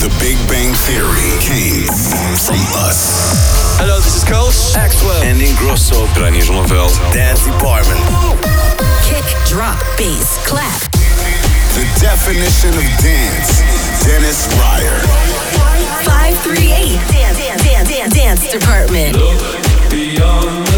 The Big Bang Theory came from us. Hello, this is Coast. Axwell. And Ingrosso. Daniel Zonneveld. Dance Department. Kick, drop, bass, clap. The definition of dance. Dennis Ruyer. 538 Dance, dance, dance, dance, dance Department. Look beyond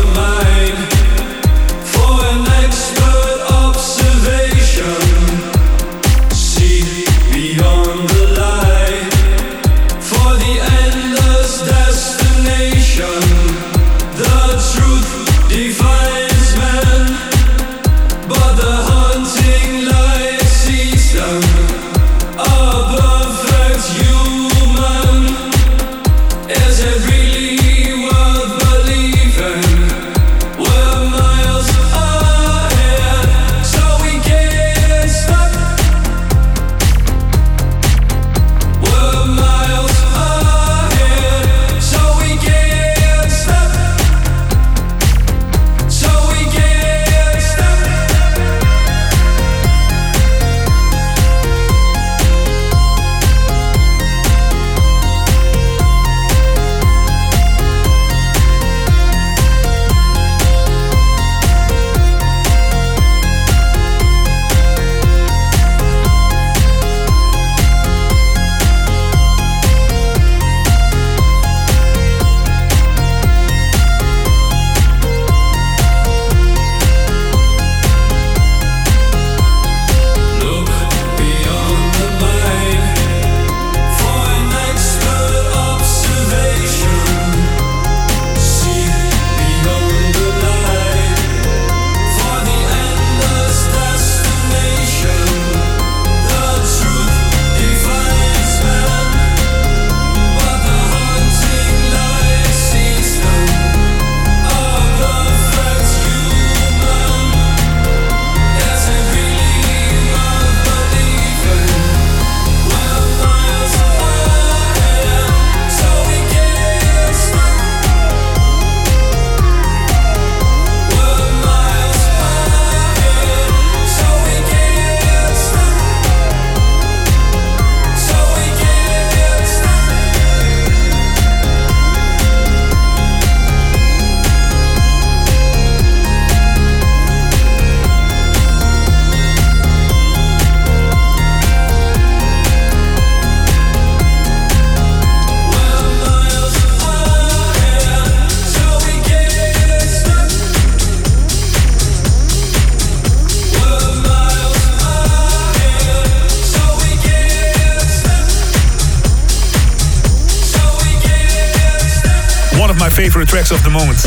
favorite tracks of the moment.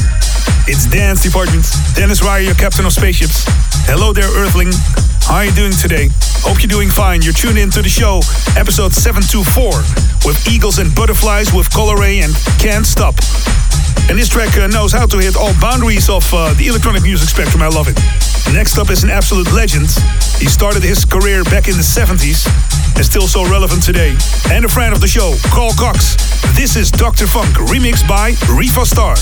It's Dance Department. Dennis your captain of spaceships. Hello there, Earthling. How are you doing today? Hope you're doing fine. You're tuned in to the show, episode 724, with Eagles and Butterflies with Coloray and Can't Stop. And this track uh, knows how to hit all boundaries of uh, the electronic music spectrum. I love it. Next up is an absolute legend. He started his career back in the 70s and still so relevant today. And a friend of the show, Carl Cox. This is Dr. Funk, remixed by Riva Starr.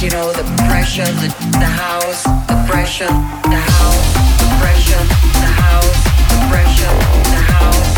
You know, the pressure, the house, the pressure, the house, the pressure, the house, the pressure, the house,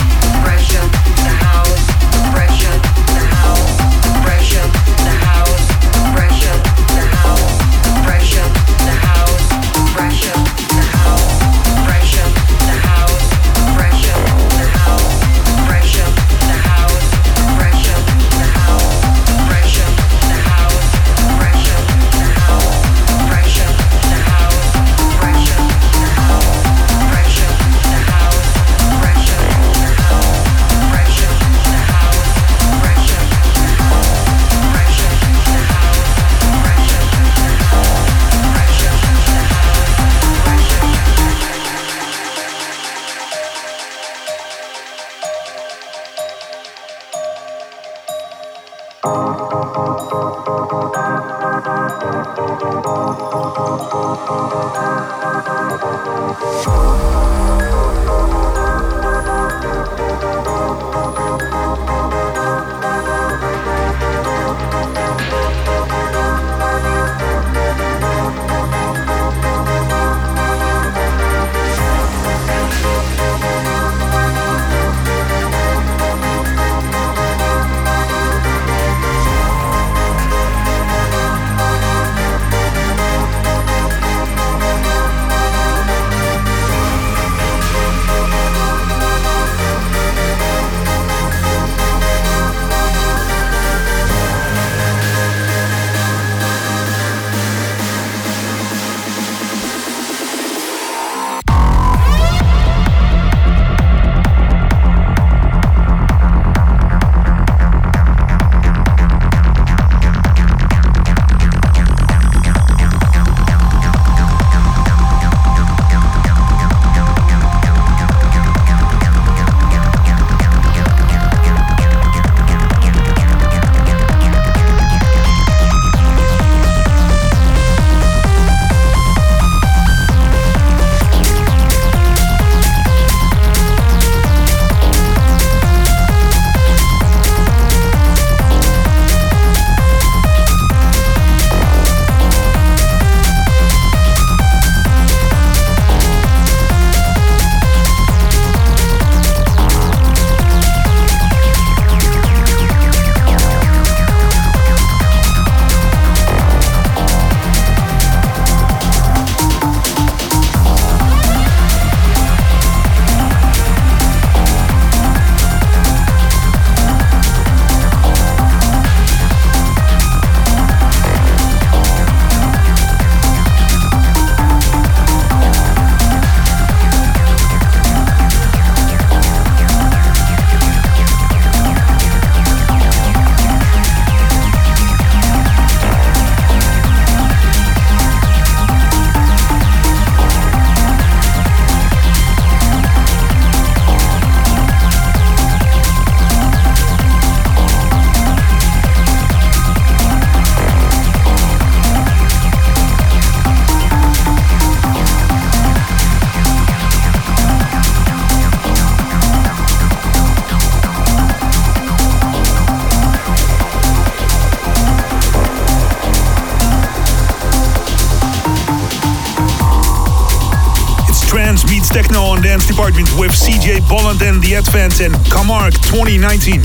Department with CJ Bolland and the Advance and Camargue 2019.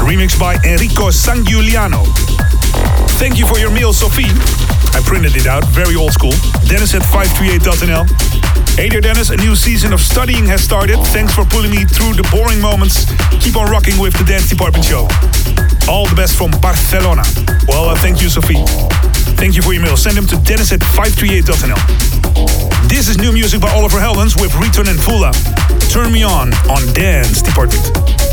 Remixed by Enrico Sangiuliano. Thank you for your mail, Sophie. I printed it out, very old school. Dennis at 538.nl. Hey there, Dennis. A new season of studying has started. Thanks for pulling me through the boring moments. Keep on rocking with the Dance Department show. All the best from Barcelona. Well, uh, thank you, Sophie. Thank you for your mail. Send them to dennis at 538.nl. This is new music by Oliver Heldens with Riton and Vula. Turn Me On on Dance Department.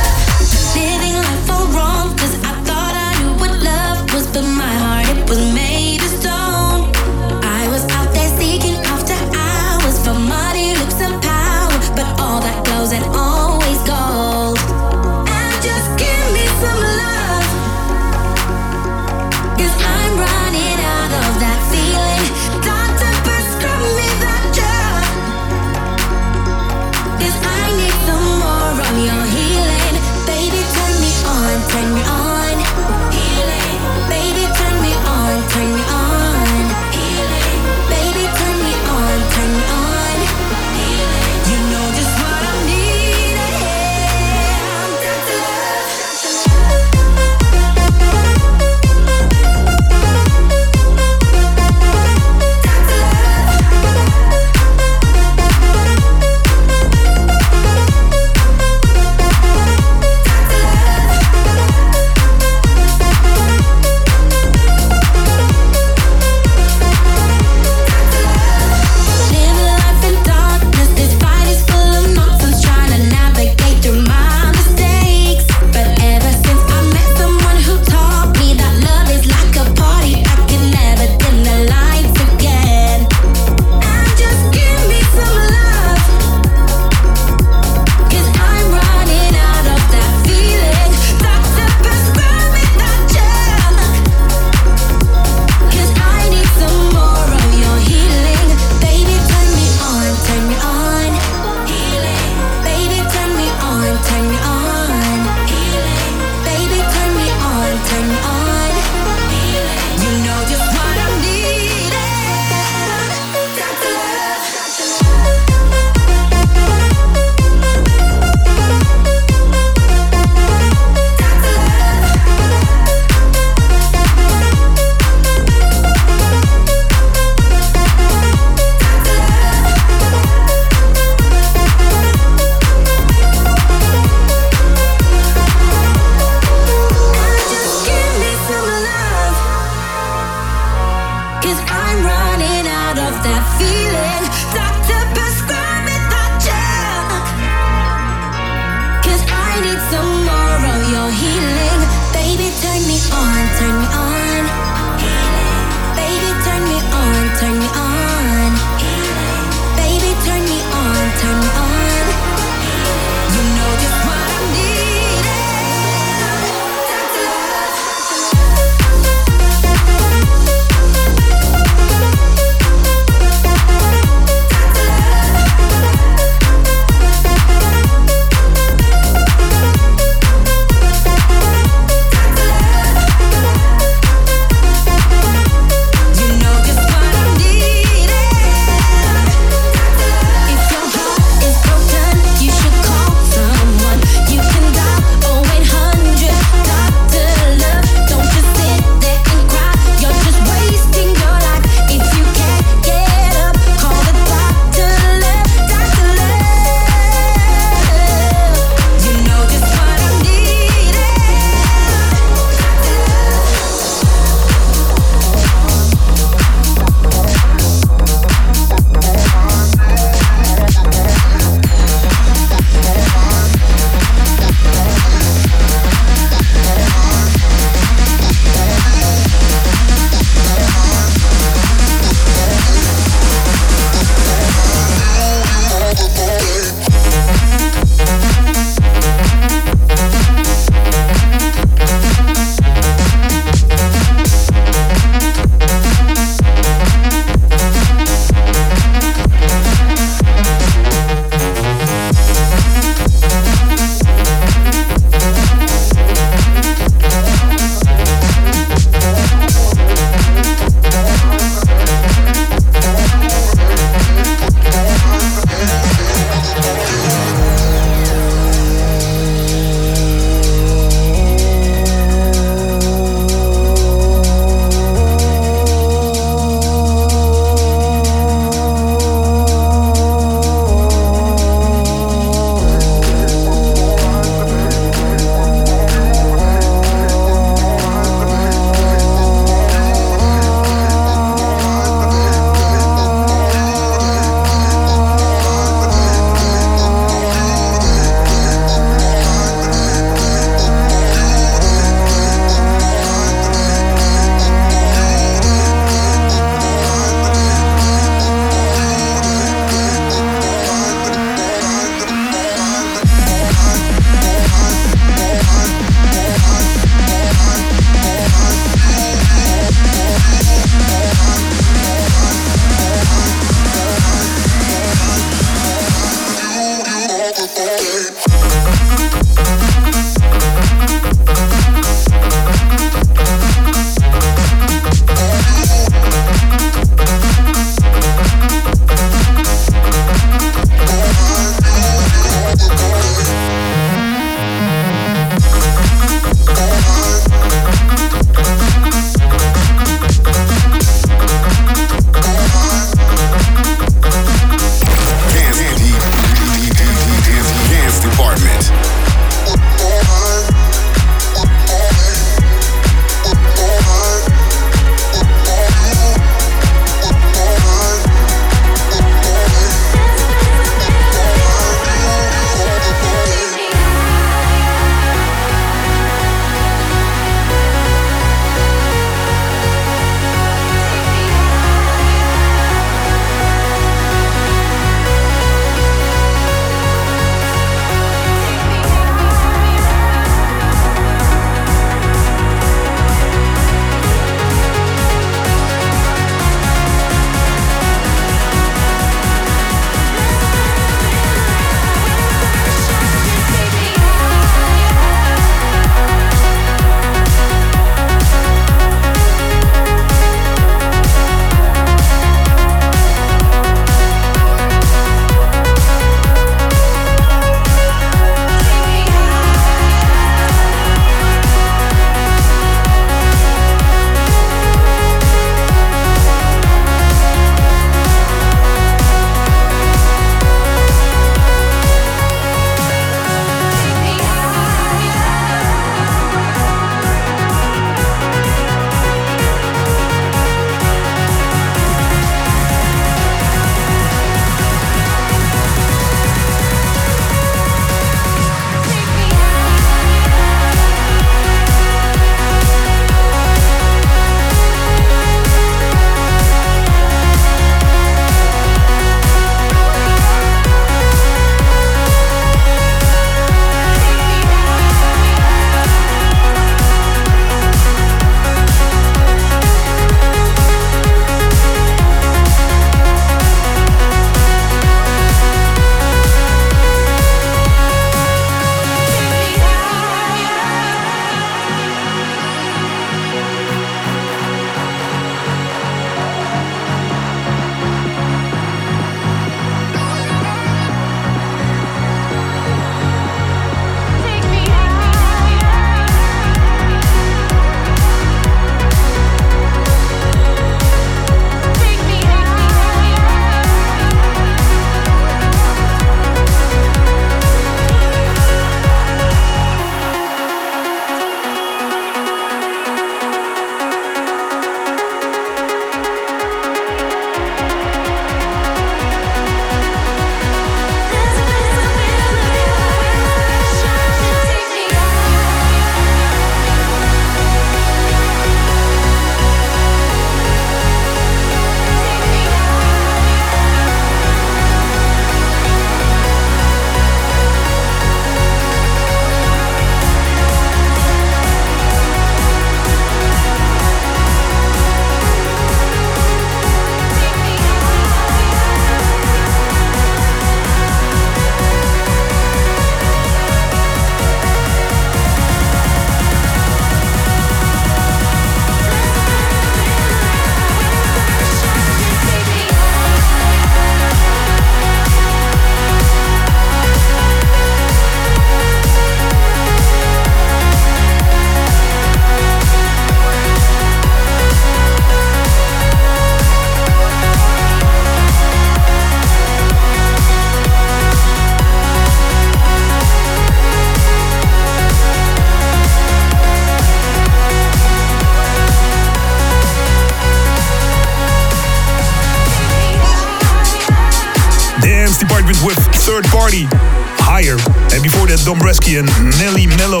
Dombresky and Nelly Mello.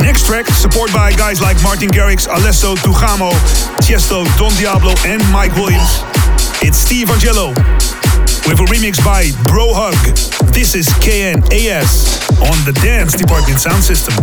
Next track, supported by guys like Martin Garrix, Alesso, Tujamo, Tiesto, Don Diablo, and Mike Williams. It's Steve Angello with a remix by Brohug. This is KNAS on the Dance Department Sound System.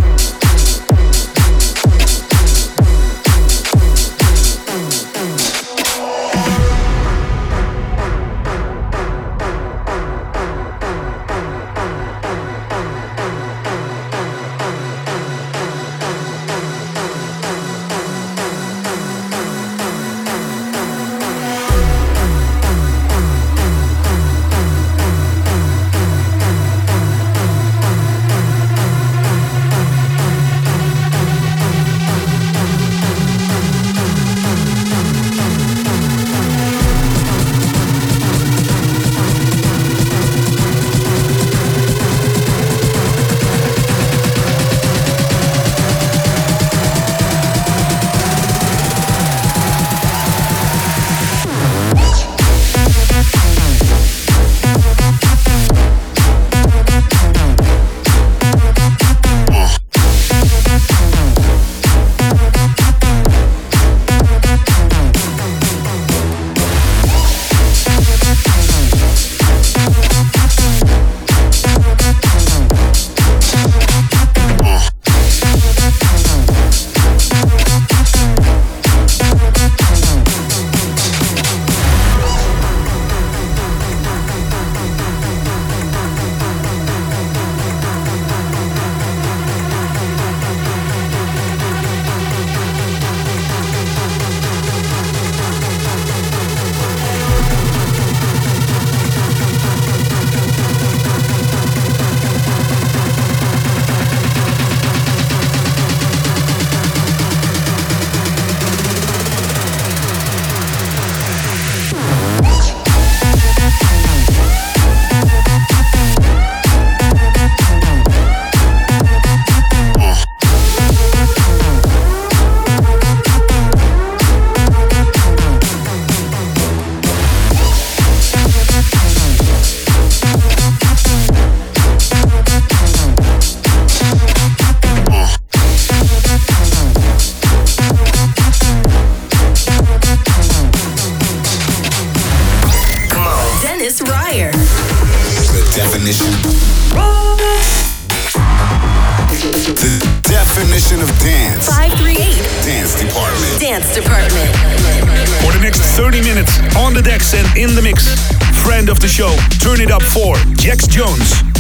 Show, turn it up for Jax Jones.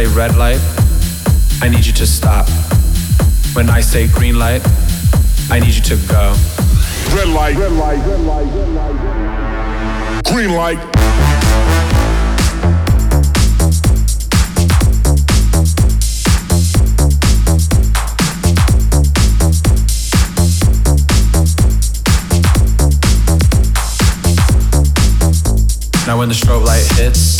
say red light, I need you to stop. When I say green light, I need you to go. Red light, red light, red light, red light. Green light. Now when the strobe light hits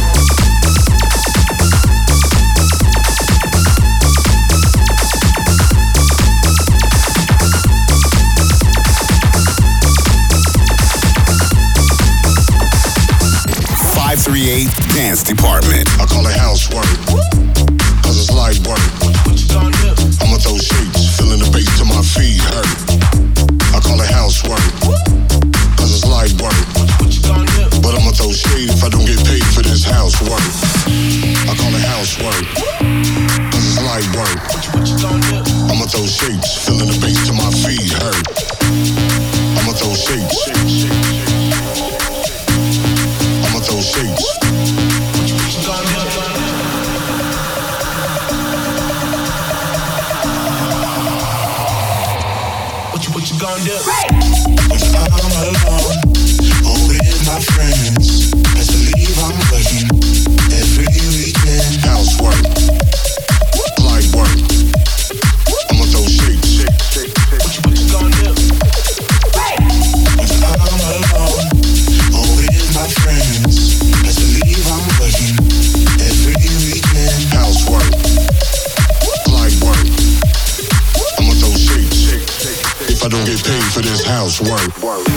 638 Dance Department. I call it housework, cause it's light work. I'ma throw shapes, filling the bass to my feet hurt. I call it housework, cause it's light work. But I'ma throw shade if I don't get paid for this housework. I call it housework, cause it's light work. I'ma throw shapes, filling the bass to my feet hurt. I'ma throw shapes. friends. Best believe I'm working every week. worth. worth.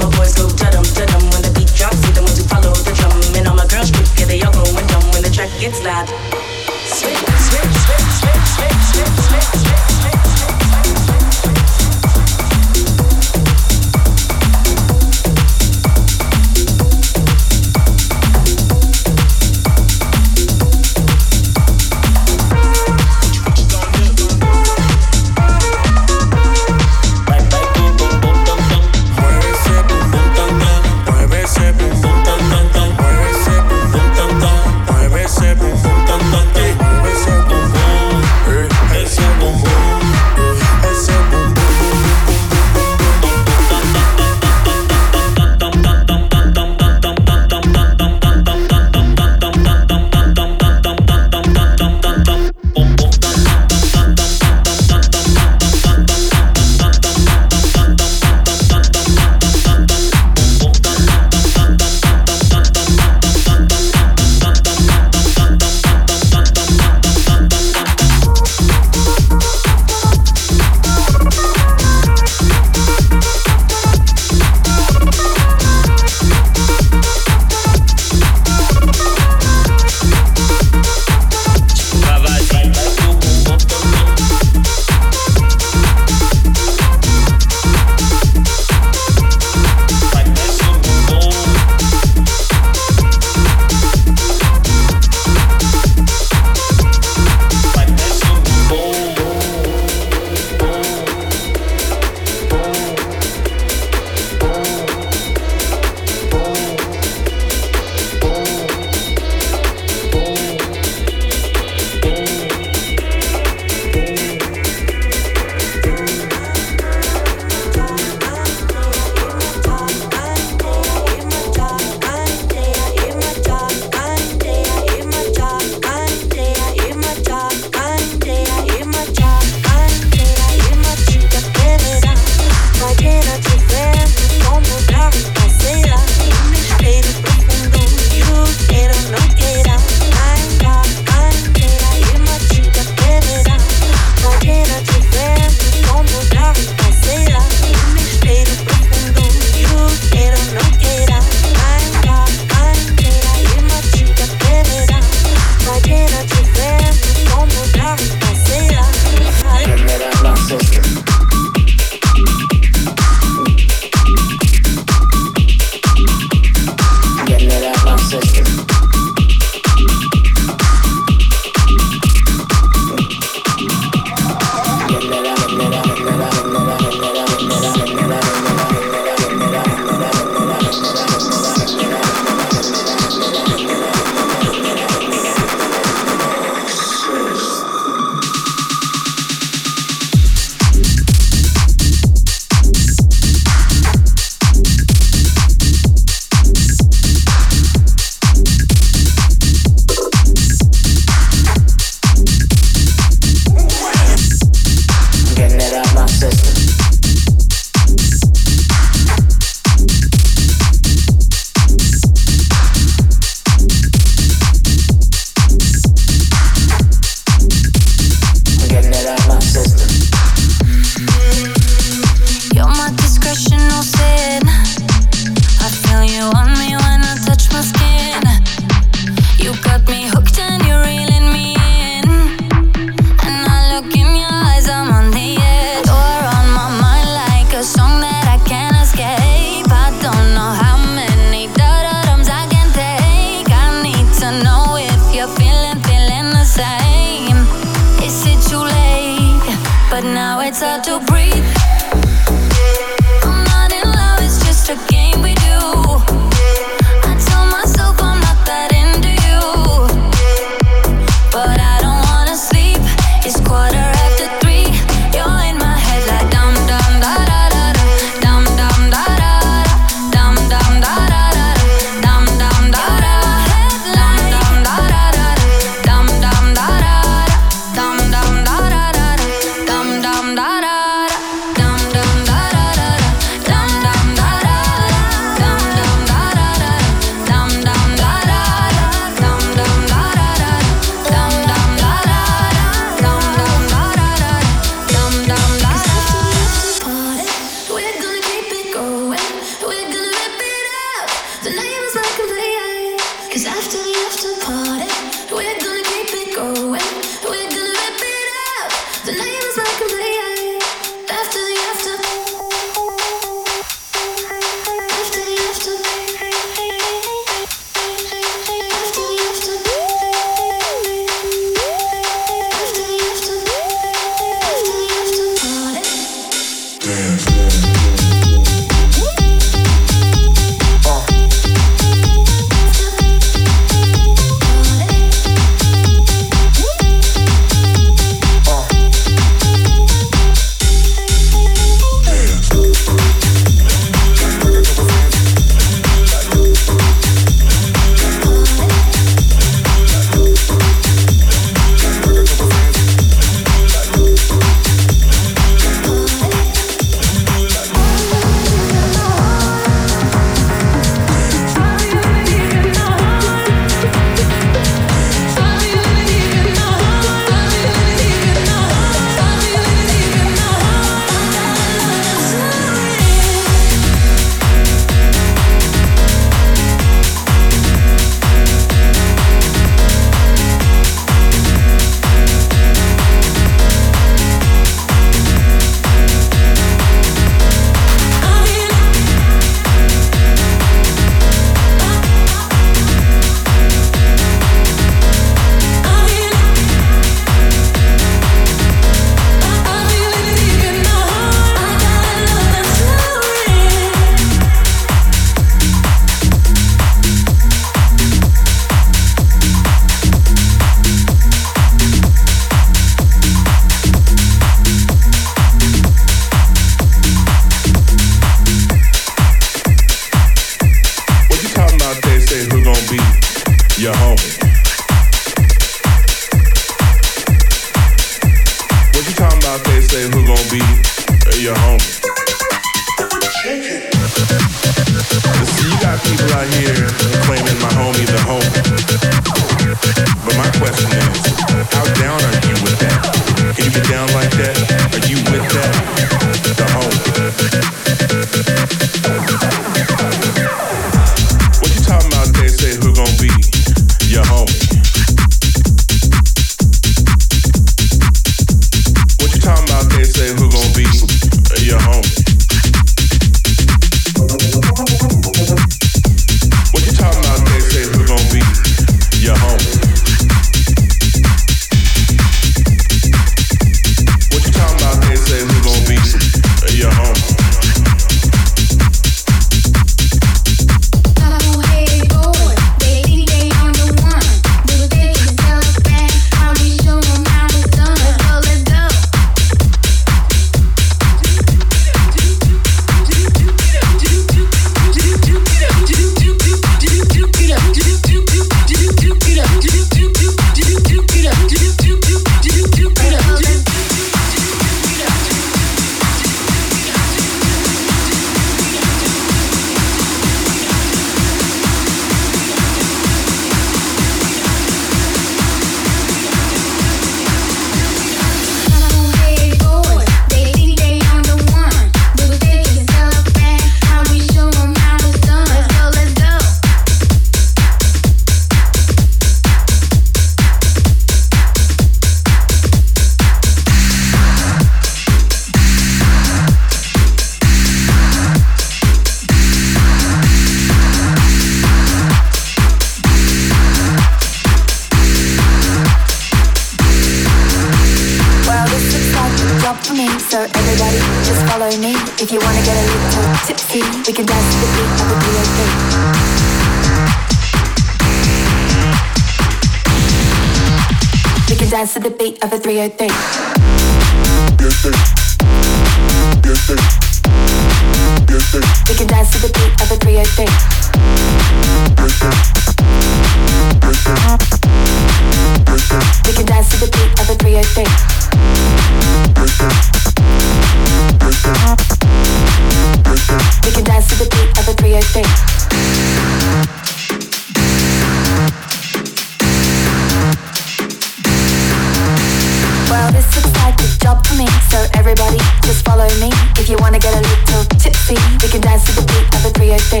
Little tipsy, we can dance to the beat of a 303.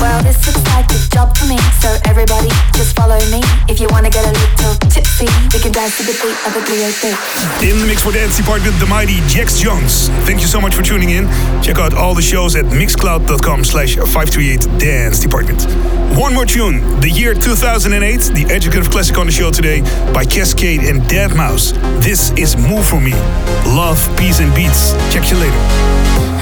Well, this looks like a job everybody just follow me. If you wanna get a little tipsy, we can dance to the beat of a 303. In the mix for Dance Department, the mighty Jax Jones. Thank you so much for tuning in. Check out all the shows at mixcloud.com slash 538 Dance Department. One more tune, the year 2008, the educative classic on the show today by Kaskade and Deadmau5. This is Move For Me. Love, Peace and Beats. Check you later.